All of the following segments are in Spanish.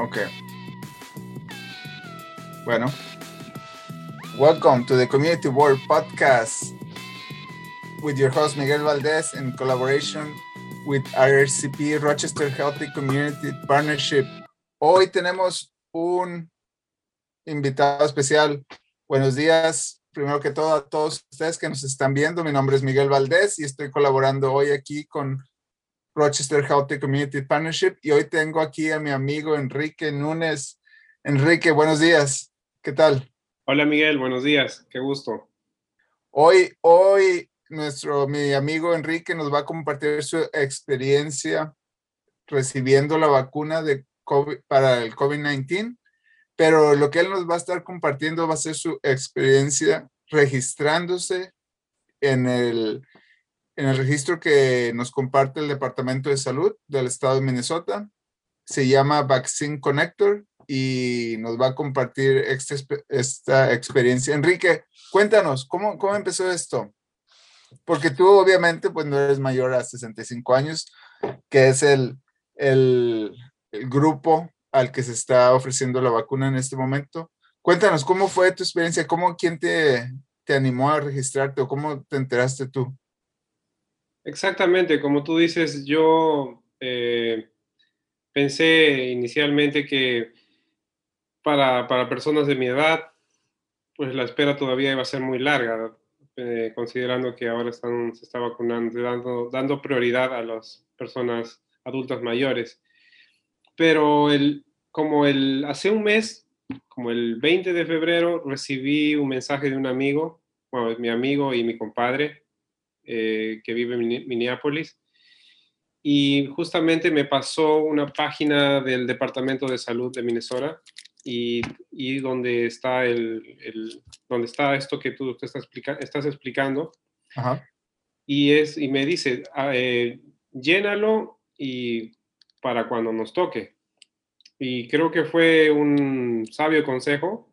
Ok. Bueno. Welcome to the Community World Podcast with your host Miguel Valdez in collaboration with RCP Rochester Healthy Community Partnership. Hoy tenemos un invitado especial. Buenos días, primero que todo a todos ustedes que nos están viendo. Mi nombre es Miguel Valdez y estoy colaborando hoy aquí con Rochester Healthy Community Partnership y hoy tengo aquí a mi amigo Enrique Núñez. Enrique, buenos días. ¿Qué tal? Hola Miguel, buenos días. Qué gusto. Hoy, hoy nuestro, mi amigo Enrique nos va a compartir su experiencia recibiendo la vacuna de COVID, para el COVID-19, pero lo que él nos va a estar compartiendo va a ser su experiencia registrándose en el en el registro que nos comparte el Departamento de Salud del Estado de Minnesota. Se llama Vaccine Connector y nos va a compartir esta, esta experiencia. Enrique, cuéntanos, ¿cómo, ¿cómo empezó esto? Porque tú obviamente pues no eres mayor a 65 años, que es el, el, el grupo al que se está ofreciendo la vacuna en este momento. Cuéntanos, ¿cómo fue tu experiencia? ¿Cómo, quién te, te animó a registrarte o cómo te enteraste tú? Exactamente, como tú dices, yo eh, pensé inicialmente que para, para, personas de mi edad, pues la espera todavía iba a ser muy larga, eh, considerando que ahora están, se está vacunando, dando, dando prioridad a las personas adultas mayores. Pero el, como el, hace un mes, como el 20 de febrero, recibí un mensaje de un amigo, bueno, mi amigo y mi compadre, eh, que vive en Minneapolis. Y justamente me pasó una página del Departamento de Salud de Minnesota y, y donde, está el, el, donde está esto que tú te estás, explica, estás explicando. Ajá. Y, es, y me dice, eh, llénalo y para cuando nos toque. Y creo que fue un sabio consejo.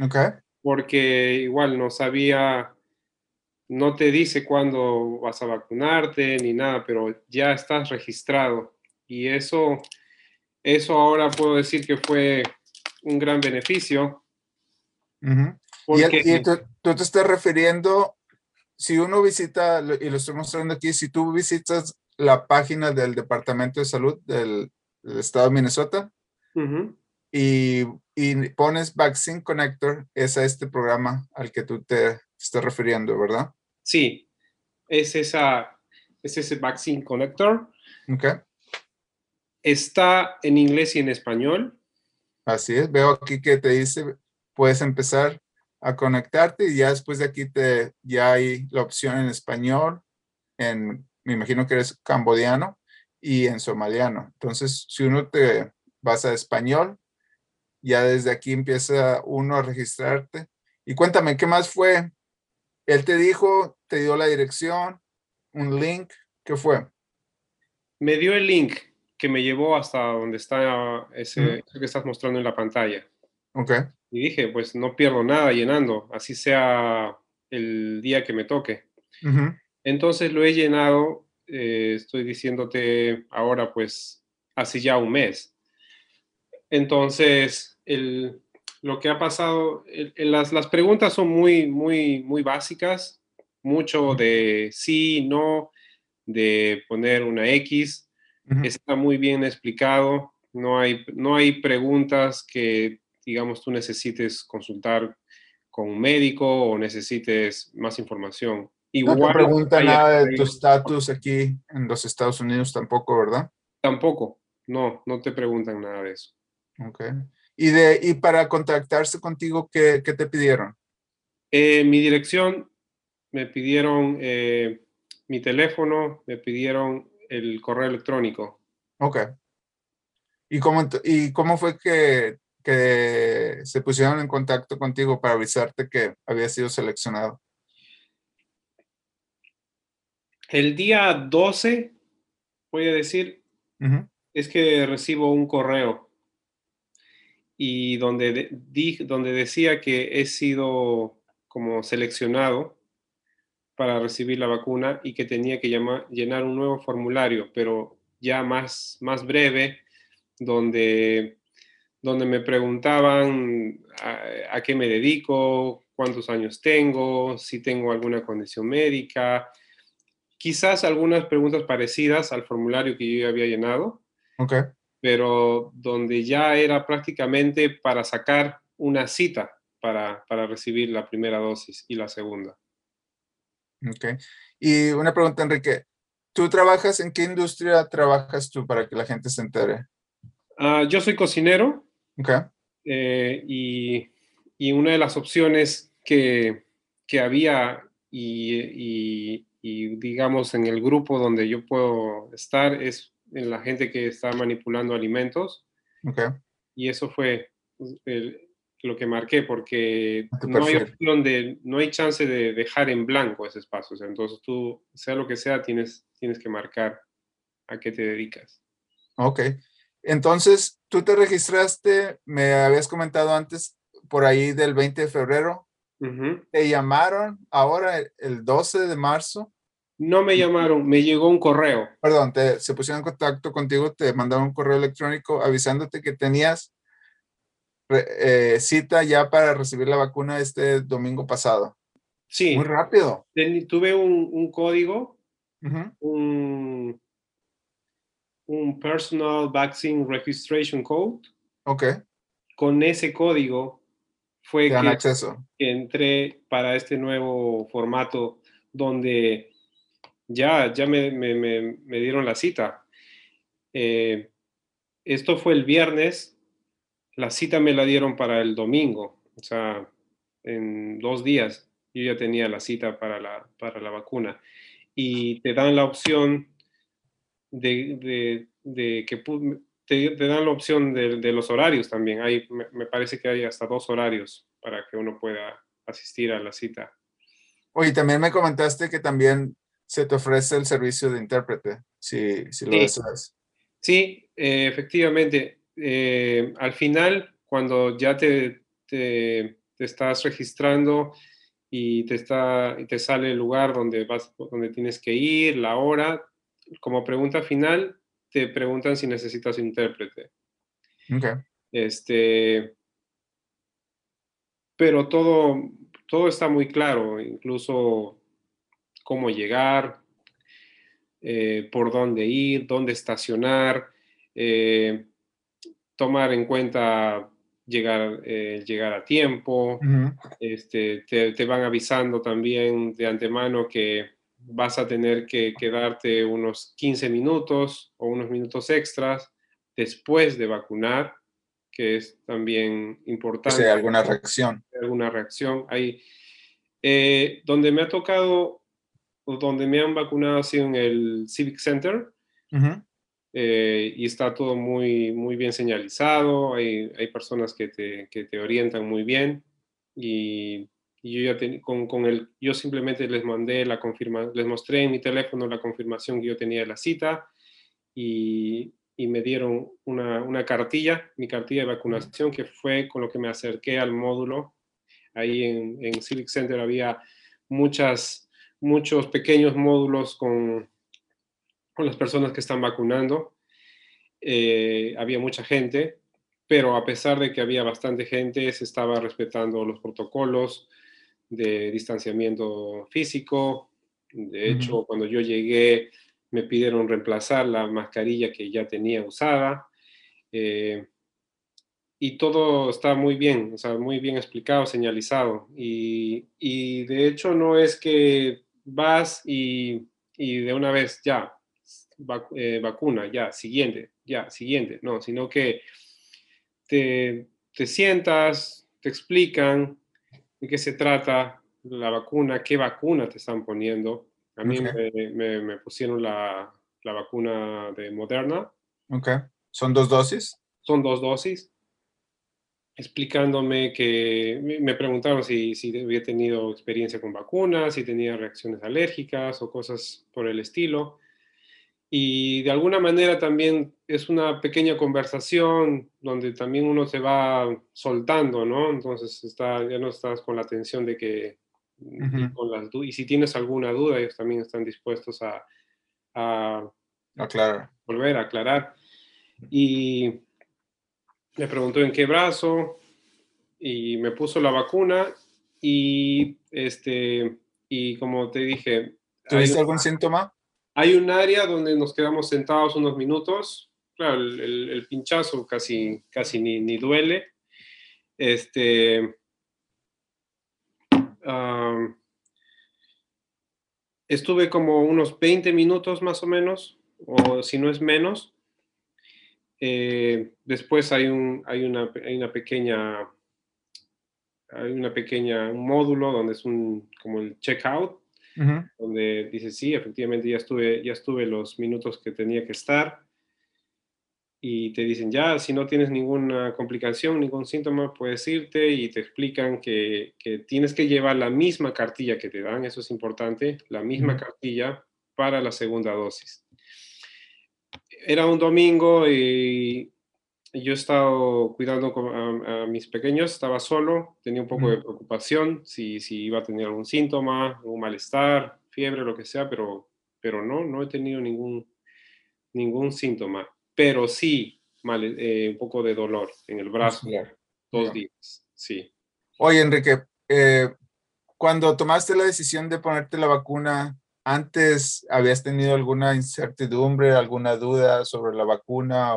Okay. Porque igual no sabía no te dice cuándo vas a vacunarte ni nada, pero ya estás registrado. Y eso, eso ahora puedo decir que fue un gran beneficio. Uh -huh. porque, y, y tú, tú, te estás refiriendo, si uno visita, y lo estoy mostrando aquí, si tú visitas la página del Departamento de Salud del, del Estado de Minnesota uh -huh. y, y, pones Vaccine Connector, es a este programa al que tú te estás refiriendo, ¿verdad? Sí, es, esa, es ese Vaccine Connector. Okay. Está en inglés y en español. Así es, veo aquí que te dice, puedes empezar a conectarte y ya después de aquí te, ya hay la opción en español, en, me imagino que eres cambodiano y en somaliano. Entonces, si uno te vas a español, ya desde aquí empieza uno a registrarte. Y cuéntame, ¿qué más fue? Él te dijo, te dio la dirección, un link, ¿qué fue? Me dio el link que me llevó hasta donde está ese mm. que estás mostrando en la pantalla. Ok. Y dije, pues no pierdo nada llenando, así sea el día que me toque. Uh -huh. Entonces lo he llenado, eh, estoy diciéndote ahora pues hace ya un mes. Entonces, el, lo que ha pasado, las, las preguntas son muy, muy, muy básicas, mucho de sí, no, de poner una X, uh -huh. está muy bien explicado, no hay, no hay preguntas que, digamos, tú necesites consultar con un médico o necesites más información. Igual, no te pregunta nada de tu estatus aquí en los Estados Unidos tampoco, ¿verdad? Tampoco, no, no te preguntan nada de eso. Ok. ¿Y, de, y para contactarse contigo, qué, qué te pidieron? Eh, mi dirección, me pidieron eh, mi teléfono, me pidieron el correo electrónico. Ok. ¿Y cómo, y cómo fue que, que se pusieron en contacto contigo para avisarte que había sido seleccionado? El día 12, voy a decir, uh -huh. es que recibo un correo y donde, donde decía que he sido como seleccionado para recibir la vacuna y que tenía que llenar un nuevo formulario, pero ya más, más breve, donde, donde me preguntaban a, qué me dedico, cuántos años tengo, si tengo alguna condición médica, quizás algunas preguntas parecidas al formulario que yo había llenado, okay. Pero donde ya era prácticamente para sacar una cita para, para recibir la primera dosis y la segunda. Ok. Y una pregunta, Enrique. ¿Tú trabajas en qué industria trabajas tú para que la gente se entere? Ah, yo soy cocinero. Ok. Eh, y, y, una de las opciones que, que había y, y, digamos en el grupo donde yo puedo estar es en la gente que está manipulando alimentos. Y eso fue el, lo que marqué, porque no hay opción de, no hay chance de dejar en blanco ese espacio. entonces tú, sea lo que sea, tienes, tienes que marcar a qué te dedicas. Ok. Entonces, tú te registraste, me habías comentado antes, por ahí del 20 de febrero. ¿Te llamaron ahora el 12 de marzo? No me llamaron, me llegó un correo. Perdón, te, se pusieron en contacto contigo, te mandaron un correo electrónico avisándote que tenías eh, cita ya para recibir la vacuna este domingo pasado. Sí. Muy rápido. Tuve un, código, un, Personal Vaccine Registration Code. Ok. Con ese código fue que, acceso. entré para este nuevo formato donde ya, ya me, dieron la cita. Eh, esto fue el viernes la cita me la dieron para el domingo, o sea, en dos días yo ya tenía la cita para la, para la vacuna. Y te dan la opción de, que te, dan la opción de, los horarios también. Hay, me, parece que hay hasta dos horarios para que uno pueda asistir a la cita. Oye, también me comentaste que también se te ofrece el servicio de intérprete, si, si lo sí. deseas. Sí, eh, efectivamente. Eh, al final, cuando ya te, te, estás registrando y te, está, y te sale el lugar donde, vas, donde tienes que ir, la hora, como pregunta final, te preguntan si necesitas intérprete. Este, pero todo, todo está muy claro, incluso cómo llegar, eh, por dónde ir, dónde estacionar. Eh, tomar en cuenta llegar, eh, llegar a tiempo, este, te, van avisando también de antemano que vas a tener que quedarte unos 15 minutos o unos minutos extras después de vacunar, que es también importante. Si alguna reacción. Alguna reacción. Ahí, donde me ha tocado, donde me han vacunado ha sido en el Civic Center. Eh, y está todo muy, muy bien señalizado, hay, hay personas que te, que te, orientan muy bien y, yo ya con, con, el, yo simplemente les mandé la confirma, les mostré en mi teléfono la confirmación que yo tenía de la cita y, y me dieron una, una, cartilla, mi cartilla de vacunación, que fue con lo que me acerqué al módulo. Ahí en, en Civic Center había muchas, muchos pequeños módulos con, con las personas que están vacunando. Eh, había mucha gente, pero a pesar de que había bastante gente, se estaba respetando los protocolos de distanciamiento físico. De hecho, cuando yo llegué, me pidieron reemplazar la mascarilla que ya tenía usada. Eh, y todo está muy bien, o sea, muy bien explicado, señalizado. Y, y de hecho no es que vas y, y de una vez ya, eh, vacuna, ya, siguiente, ya, siguiente, no, sino que te, te sientas, te explican de qué se trata la vacuna, qué vacuna te están poniendo. A mí me, me, pusieron la, la, vacuna de Moderna. Ok. ¿Son dos dosis? Son dos dosis. Explicándome que me preguntaron si, si había tenido experiencia con vacunas, si tenía reacciones alérgicas o cosas por el estilo y de alguna manera también es una pequeña conversación donde también uno se va soltando, ¿no? Entonces está, ya no estás con la tensión de que, y, con las, y si tienes alguna duda, ellos también están dispuestos a, a aclarar. volver a aclarar. Y, me preguntó en qué brazo y me puso la vacuna y este y como te dije, ¿tuviste algún síntoma? Hay un área donde nos quedamos sentados unos minutos. Claro, el, pinchazo casi, casi ni, ni duele. Este, estuve como unos 20 minutos más o menos, o si no es menos. Eh, después hay, un, hay, una, hay una pequeña, hay una pequeña, un módulo donde es un, como el checkout, donde dice, sí, efectivamente ya estuve, ya estuve los minutos que tenía que estar y te dicen, ya, si no tienes ninguna complicación, ningún síntoma, puedes irte y te explican que, tienes que llevar la misma cartilla que te dan, eso es importante, la misma cartilla para la segunda dosis. Era un domingo y yo he estado cuidando a, mis pequeños, estaba solo, tenía un poco de preocupación si, si iba a tener algún síntoma, un malestar, fiebre, lo que sea, pero, pero no, no he tenido ningún, ningún síntoma. Pero sí eh, un poco de dolor en el brazo, dos días, sí. Oye, Enrique, eh, cuando tomaste la decisión de ponerte la vacuna, ¿antes habías tenido alguna incertidumbre, alguna duda sobre la vacuna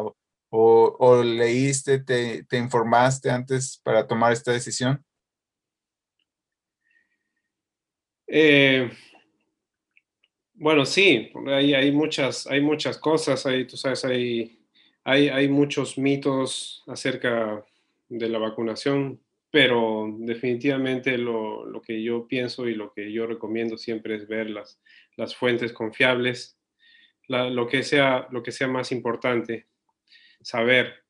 o, leíste, te, te, informaste antes para tomar esta decisión? Eh, bueno, sí, hay, muchas, hay muchas cosas, hay, tú sabes, hay, hay muchos mitos acerca de la vacunación, pero definitivamente lo, lo, que yo pienso y lo que yo recomiendo siempre es ver las, las fuentes confiables, lo, que sea, lo que sea más importante, saber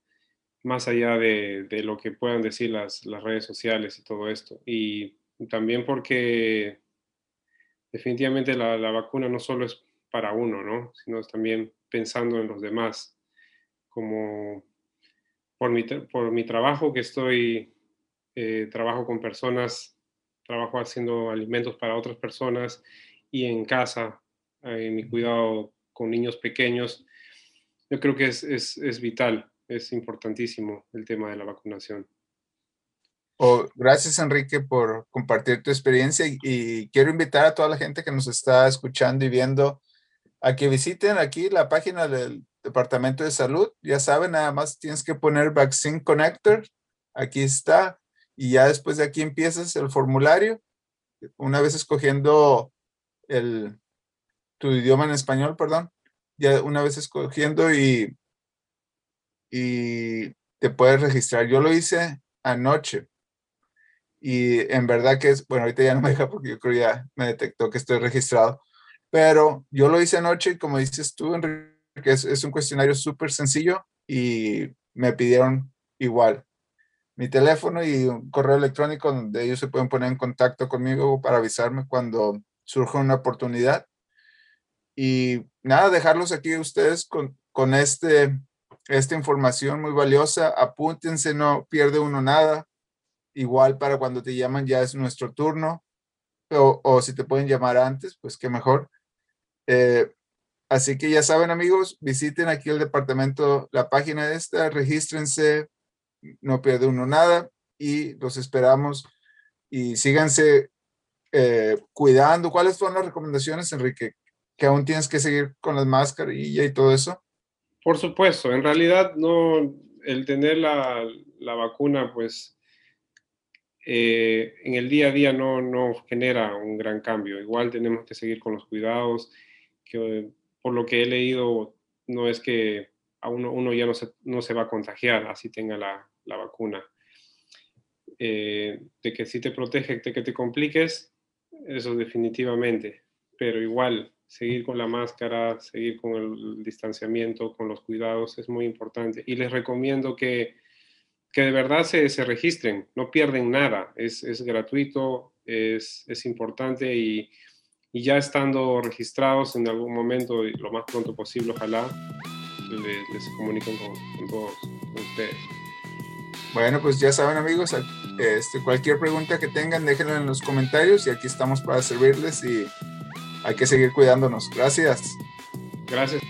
más allá de, de lo que puedan decir las, las, redes sociales y todo esto. Y también porque definitivamente la, la, vacuna no solo es para uno, ¿no? Sino es también pensando en los demás. Como por mi, por mi trabajo que estoy, eh, trabajo con personas, trabajo haciendo alimentos para otras personas y en casa, en mi cuidado con niños pequeños, yo creo que es, es, es vital, es importantísimo el tema de la vacunación. Oh, gracias, Enrique, por compartir tu experiencia y, quiero invitar a toda la gente que nos está escuchando y viendo a que visiten aquí la página del Departamento de Salud. Ya saben, nada más tienes que poner Vaccine Connector. Aquí está. Y ya después de aquí empiezas el formulario. Una vez escogiendo el, tu idioma en español, perdón. Ya una vez escogiendo y, y te puedes registrar. Yo lo hice anoche y en verdad que es, bueno, ahorita ya no me deja porque yo creo ya me detectó que estoy registrado, pero yo lo hice anoche y como dices tú, Enrique, es, es un cuestionario súper sencillo y me pidieron igual mi teléfono y un correo electrónico donde ellos se pueden poner en contacto conmigo para avisarme cuando surja una oportunidad. Y nada, dejarlos aquí ustedes con, con este, esta información muy valiosa. Apúntense, no pierde uno nada igual para cuando te llaman ya es nuestro turno, o, o si te pueden llamar antes, pues qué mejor. Eh, así que ya saben amigos, visiten aquí el departamento, la página esta, regístrense, no pierde uno nada y los esperamos y síganse eh, cuidando. ¿Cuáles fueron las recomendaciones, Enrique? Que aún tienes que seguir con las mascarillas y todo eso. Por supuesto, en realidad no, el tener la, la vacuna, pues eh, en el día a día no, no, genera un gran cambio. Igual tenemos que seguir con los cuidados, que por lo que he leído, no es que a uno, uno ya no se, no se va a contagiar, así tenga la, la vacuna. Eh, de que si te protege, de que te compliques, eso definitivamente, pero igual seguir con la máscara, seguir con el distanciamiento, con los cuidados es muy importante. Y les recomiendo que que de verdad se, se registren, no pierden nada, es, es gratuito, es, es importante y, y, ya estando registrados en algún momento, lo más pronto posible, ojalá les, les comuniquen con, con todos ustedes. Bueno, pues ya saben amigos, este, cualquier pregunta que tengan, déjenla en los comentarios y aquí estamos para servirles y hay que seguir cuidándonos. Gracias. Gracias.